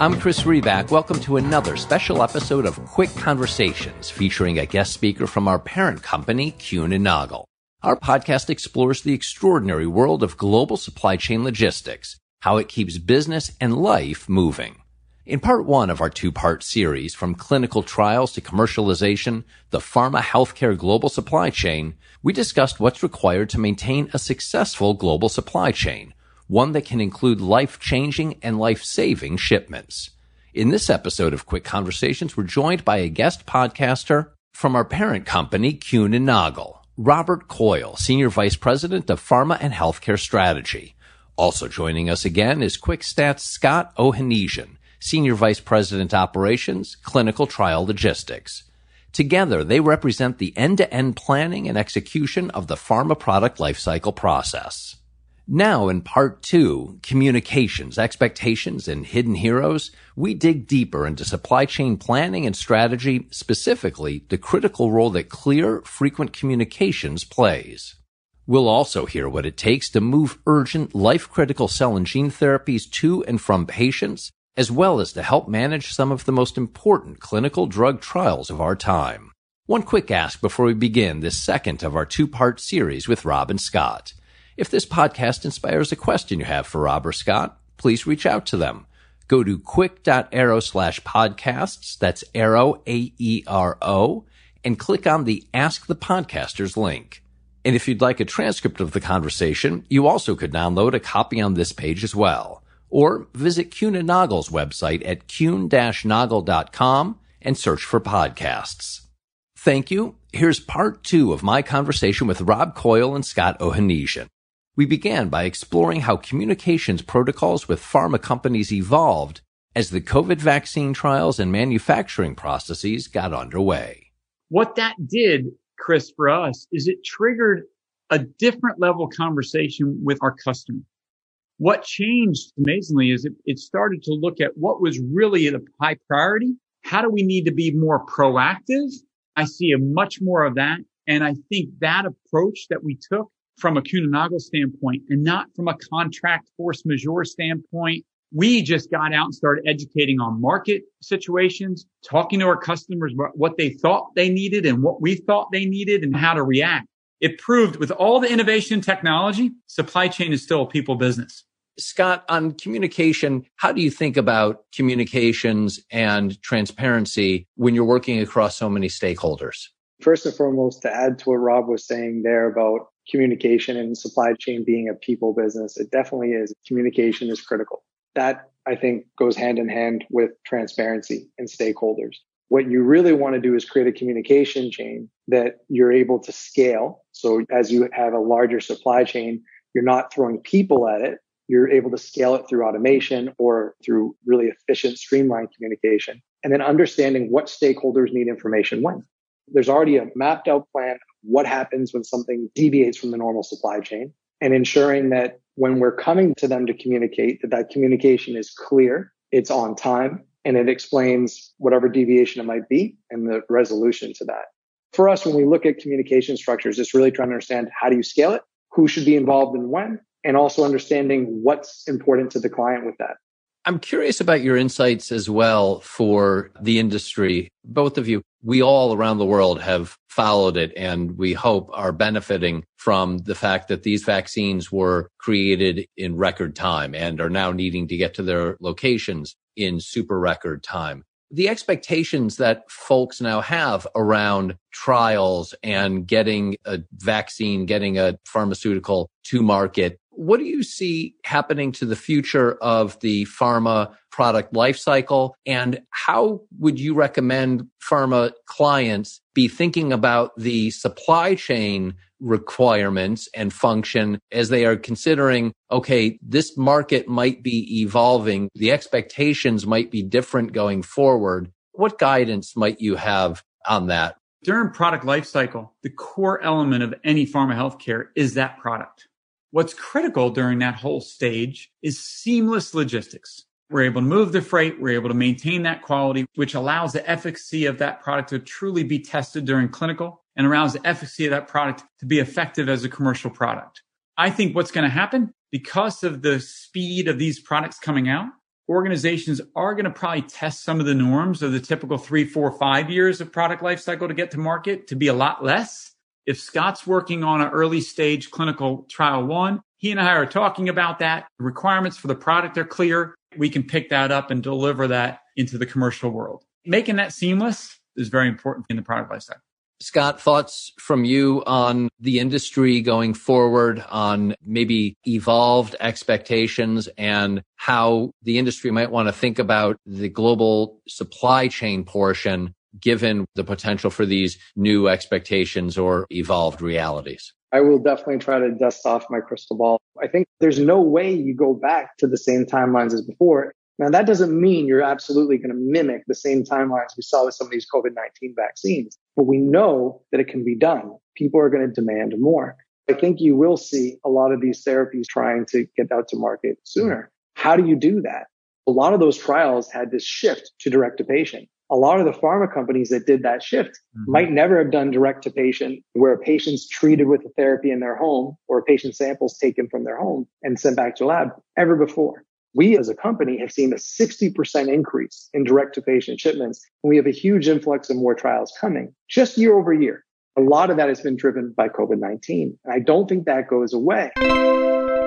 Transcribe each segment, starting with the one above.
I'm Chris Riback. Welcome to another special episode of Quick Conversations featuring a guest speaker from our parent company, Kuehne and Nagel. Our podcast explores the extraordinary world of global supply chain logistics, how it keeps business and life moving. In part one of our two-part series, from clinical trials to commercialization, the pharma healthcare global supply chain, we discussed what's required to maintain a successful global supply chain, one that can include life-changing and life-saving shipments. In this episode of Quick Conversations, we're joined by a guest podcaster from our parent company, Kuehne and Nagel. Robert Coyle, Senior Vice President of Pharma and Healthcare Strategy. Also joining us again is QuickStat's Scott Ohanesian, Senior Vice President Operations, Clinical Trial Logistics. Together, they represent the end-to-end planning and execution of the pharma product lifecycle process. Now in part two, communications, expectations, and hidden heroes, we dig deeper into supply chain planning and strategy, specifically the critical role that clear, frequent communications plays. We'll also hear what it takes to move urgent, life-critical cell and gene therapies to and from patients, as well as to help manage some of the most important clinical drug trials of our time. One quick ask before we begin this second of our two-part series with Rob and Scott. If this podcast inspires a question you have for Rob or Scott, please reach out to them. Go to quick.aero slash podcasts, that's arrow, A-E-R-O, and click on the Ask the Podcasters link. And if you'd like a transcript of the conversation, you also could download a copy on this page as well. Or visit and Nagel's website at kuehne-nagel.com and search for podcasts. Thank you. Here's part two of my conversation with Rob Coyle and Scott Ohanesian. We began by exploring how communications protocols with pharma companies evolved as the COVID vaccine trials and manufacturing processes got underway. What that did, Chris, for us is it triggered a different level conversation with our customer. What changed amazingly is it, it started to look at what was really a high priority. How do we need to be more proactive? I see a much more of that. And I think that approach that we took from a Kuehne standpoint and not from a contract force majeure standpoint. We just got out and started educating on market situations, talking to our customers about what they thought they needed and what we thought they needed and how to react. It proved with all the innovation technology, supply chain is still a people business. Scott, on communication, how do you think about communications and transparency when you're working across so many stakeholders? First and foremost, to add to what Rob was saying there about communication and supply chain being a people business. It definitely is. Communication is critical. That I think goes hand in hand with transparency and stakeholders. What you really want to do is create a communication chain that you're able to scale. So as you have a larger supply chain, you're not throwing people at it. You're able to scale it through automation or through really efficient, streamlined communication. And then understanding what stakeholders need information when. There's already a mapped out plan what happens when something deviates from the normal supply chain and ensuring that when we're coming to them to communicate that that communication is clear, it's on time and it explains whatever deviation it might be and the resolution to that. For us, when we look at communication structures, it's really trying to understand how do you scale it? Who should be involved and when? And also understanding what's important to the client with that. I'm curious about your insights as well for the industry. Both of you, we all around the world have followed it and we hope are benefiting from the fact that these vaccines were created in record time and are now needing to get to their locations in super record time. The expectations that folks now have around trials and getting a vaccine, getting a pharmaceutical to market what do you see happening to the future of the pharma product lifecycle? And how would you recommend pharma clients be thinking about the supply chain requirements and function as they are considering, okay, this market might be evolving. The expectations might be different going forward. What guidance might you have on that? During product lifecycle, the core element of any pharma healthcare is that product. What's critical during that whole stage is seamless logistics. We're able to move the freight. We're able to maintain that quality, which allows the efficacy of that product to truly be tested during clinical and allows the efficacy of that product to be effective as a commercial product. I think what's going to happen because of the speed of these products coming out, organizations are going to probably test some of the norms of the typical three, four, five years of product life cycle to get to market to be a lot less. If Scott's working on an early stage clinical trial one, he and I are talking about that. Requirements for the product are clear. We can pick that up and deliver that into the commercial world. Making that seamless is very important in the product lifecycle. Scott, thoughts from you on the industry going forward on maybe evolved expectations and how the industry might want to think about the global supply chain portion given the potential for these new expectations or evolved realities? I will definitely try to dust off my crystal ball. I think there's no way you go back to the same timelines as before. Now, that doesn't mean you're absolutely going to mimic the same timelines we saw with some of these COVID 19 vaccines, but we know that it can be done. People are going to demand more. I think you will see a lot of these therapies trying to get out to market sooner. How do you do that? A lot of those trials had this shift to direct to patient. A lot of the pharma companies that did that shift mm-hmm. might never have done direct to patient where a patient's treated with a therapy in their home or a patient samples taken from their home and sent back to lab ever before we as a company have seen a 60% increase in direct to patient shipments. And we have a huge influx of more trials coming just year over year. A lot of that has been driven by COVID-19. And I don't think that goes away.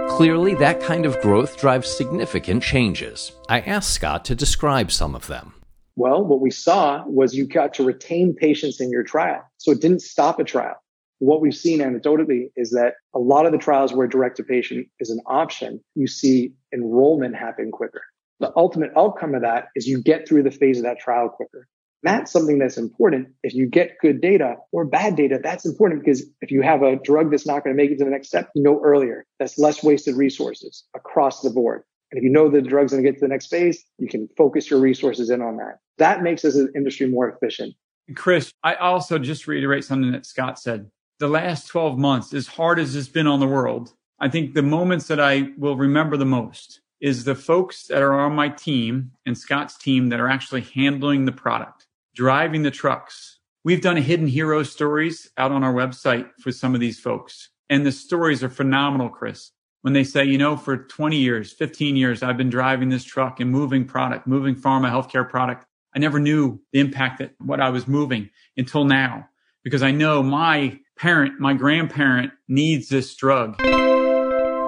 Clearly, that kind of growth drives significant changes. I asked Scott to describe some of them. Well, what we saw was you got to retain patients in your trial. So it didn't stop a trial what we've seen anecdotally is that a lot of the trials where direct to patient is an option, you see enrollment happen quicker. The ultimate outcome of that is you get through the phase of that trial quicker. That's something that's important. If you get good data or bad data, that's important because if you have a drug that's not going to make it to the next step, you know earlier. That's less wasted resources across the board. And if you know the drug's going to get to the next phase, you can focus your resources in on that. That makes us an industry more efficient. Chris, I also just reiterate something that Scott said the last 12 months, as hard as it's been on the world, I think the moments that I will remember the most is the folks that are on my team and Scott's team that are actually handling the product, driving the trucks. We've done hidden hero stories out on our website for some of these folks. And the stories are phenomenal, Chris. When they say, you know, for 20 years, 15 years, I've been driving this truck and moving product, moving pharma healthcare product. I never knew the impact that what I was moving until now because I know my parent, my grandparent needs this drug.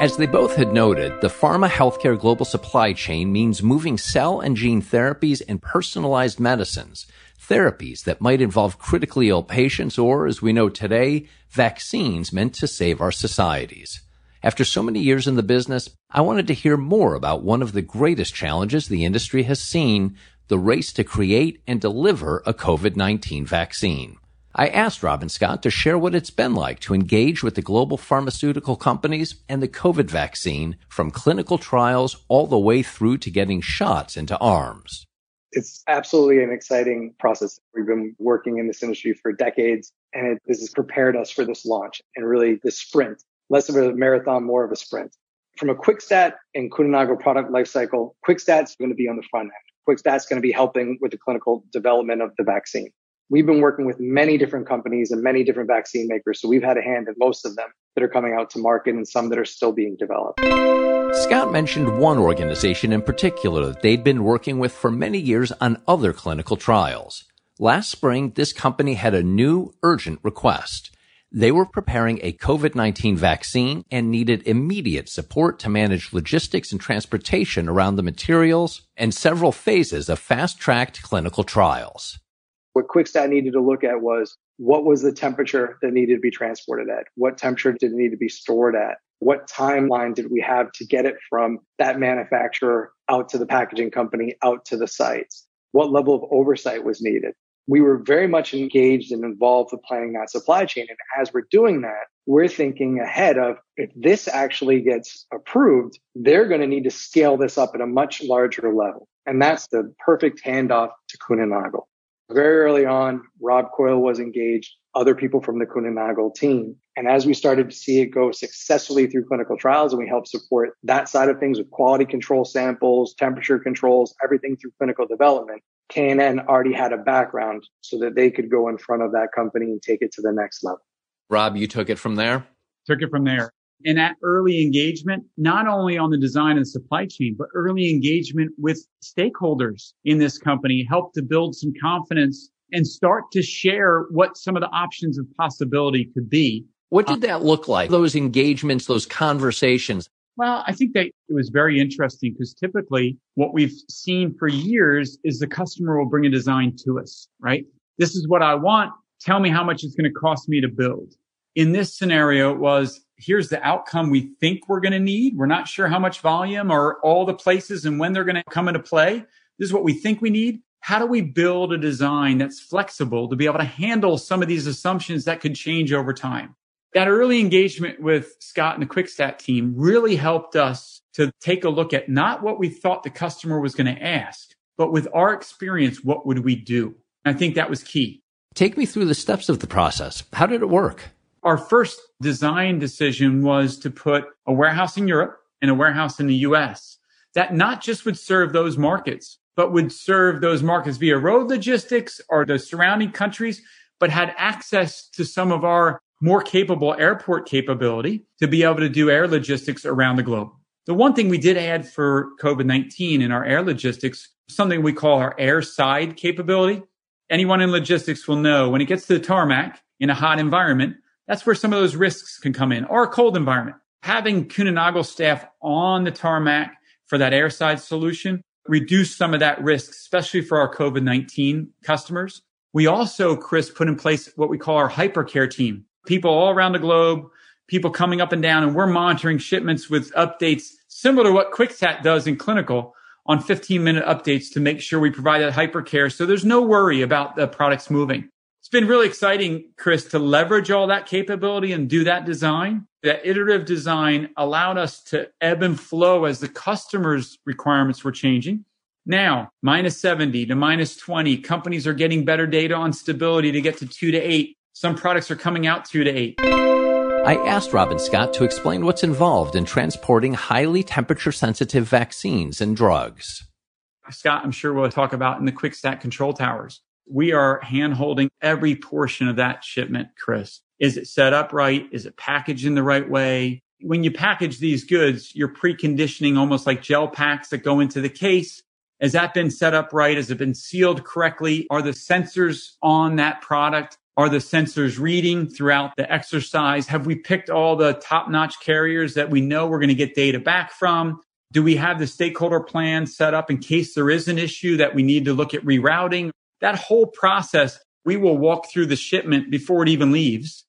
As they both had noted, the pharma healthcare global supply chain means moving cell and gene therapies and personalized medicines, therapies that might involve critically ill patients or, as we know today, vaccines meant to save our societies. After so many years in the business, I wanted to hear more about one of the greatest challenges the industry has seen, the race to create and deliver a COVID-19 vaccine. I asked Rob and Scott to share what it's been like to engage with the global pharmaceutical companies and the COVID vaccine from clinical trials all the way through to getting shots into arms. It's absolutely an exciting process. We've been working in this industry for decades and it, this has prepared us for this launch and really this sprint, less of a marathon, more of a sprint. From a QuickStat and Kuehne product lifecycle, QuickStat's going to be on the front end. QuickStat's going to be helping with the clinical development of the vaccine. We've been working with many different companies and many different vaccine makers. So we've had a hand in most of them that are coming out to market and some that are still being developed. Scott mentioned one organization in particular that they'd been working with for many years on other clinical trials. Last spring, this company had a new urgent request. They were preparing a COVID-19 vaccine and needed immediate support to manage logistics and transportation around the materials and several phases of fast-tracked clinical trials. What QuickStat needed to look at was what was the temperature that needed to be transported at? What temperature did it need to be stored at? What timeline did we have to get it from that manufacturer out to the packaging company, out to the sites? What level of oversight was needed? We were very much engaged and involved with planning that supply chain. And as we're doing that, we're thinking ahead of if this actually gets approved, they're going to need to scale this up at a much larger level. And that's the perfect handoff to Kuehne very early on, Rob Coyle was engaged, other people from the Kuehne team. And as we started to see it go successfully through clinical trials and we helped support that side of things with quality control samples, temperature controls, everything through clinical development, K&N already had a background so that they could go in front of that company and take it to the next level. Rob, you took it from there? Took it from there. And that early engagement, not only on the design and supply chain, but early engagement with stakeholders in this company helped to build some confidence and start to share what some of the options of possibility could be. What did that look like? Those engagements, those conversations. Well, I think that it was very interesting because typically what we've seen for years is the customer will bring a design to us, right? This is what I want. Tell me how much it's going to cost me to build. In this scenario, it was here's the outcome we think we're going to need. We're not sure how much volume or all the places and when they're going to come into play. This is what we think we need. How do we build a design that's flexible to be able to handle some of these assumptions that could change over time? That early engagement with Scott and the QuickStat team really helped us to take a look at not what we thought the customer was going to ask, but with our experience, what would we do? I think that was key. Take me through the steps of the process. How did it work? Our first design decision was to put a warehouse in Europe and a warehouse in the US that not just would serve those markets, but would serve those markets via road logistics or the surrounding countries, but had access to some of our more capable airport capability to be able to do air logistics around the globe. The one thing we did add for COVID-19 in our air logistics, something we call our air side capability. Anyone in logistics will know when it gets to the tarmac in a hot environment, that's where some of those risks can come in or a cold environment. Having Kuehne staff on the tarmac for that airside solution reduce some of that risk, especially for our COVID-19 customers. We also, Chris, put in place what we call our hypercare team. People all around the globe, people coming up and down, and we're monitoring shipments with updates similar to what QuickStat does in clinical on 15 minute updates to make sure we provide that hypercare. So there's no worry about the products moving it's been really exciting, Chris, to leverage all that capability and do that design. That iterative design allowed us to ebb and flow as the customer's requirements were changing. Now, minus 70 to minus 20, companies are getting better data on stability to get to two to eight. Some products are coming out two to eight. I asked Rob and Scott to explain what's involved in transporting highly temperature sensitive vaccines and drugs. Scott, I'm sure we'll talk about in the QuickStat control towers we are hand holding every portion of that shipment, Chris. Is it set up right? Is it packaged in the right way? When you package these goods, you're preconditioning almost like gel packs that go into the case. Has that been set up right? Has it been sealed correctly? Are the sensors on that product? Are the sensors reading throughout the exercise? Have we picked all the top notch carriers that we know we're going to get data back from? Do we have the stakeholder plan set up in case there is an issue that we need to look at rerouting? that whole process, we will walk through the shipment before it even leaves.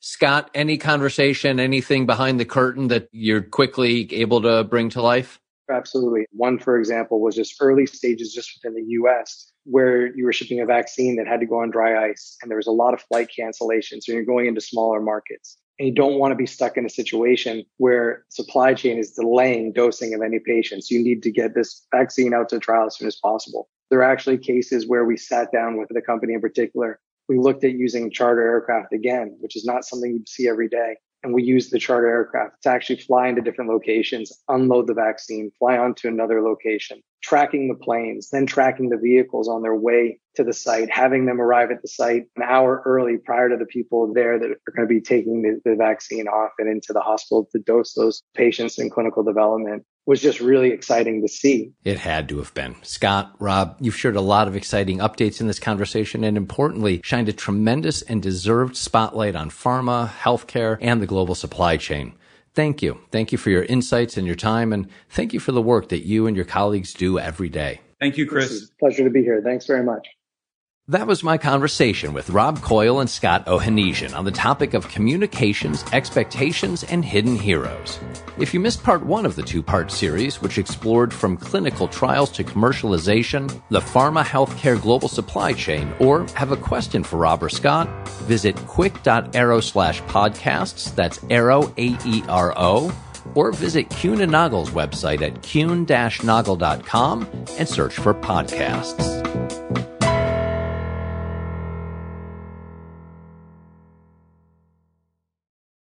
Scott, any conversation, anything behind the curtain that you're quickly able to bring to life? Absolutely. One, for example, was just early stages just within the US where you were shipping a vaccine that had to go on dry ice and there was a lot of flight cancellations. So you're going into smaller markets and you don't want to be stuck in a situation where supply chain is delaying dosing of any patients. You need to get this vaccine out to trial as soon as possible. There are actually cases where we sat down with the company in particular. We looked at using charter aircraft again, which is not something you see every day. And we use the charter aircraft to actually fly into different locations, unload the vaccine, fly on to another location, tracking the planes, then tracking the vehicles on their way to the site, having them arrive at the site an hour early prior to the people there that are going to be taking the, the vaccine off and into the hospital to dose those patients in clinical development was just really exciting to see. It had to have been. Scott, Rob, you've shared a lot of exciting updates in this conversation and importantly, shined a tremendous and deserved spotlight on pharma, healthcare, and the global supply chain. Thank you. Thank you for your insights and your time. And thank you for the work that you and your colleagues do every day. Thank you, Chris. pleasure to be here. Thanks very much. That was my conversation with Rob Coyle and Scott Ohanesian on the topic of communications, expectations, and hidden heroes. If you missed part one of the two part series, which explored from clinical trials to commercialization, the pharma healthcare global supply chain, or have a question for Rob or Scott, visit quick.aero slash podcasts, that's aero, A-E-R-O, or visit Kuehne and Nagel's website at kuehne-nagel.com and search for podcasts.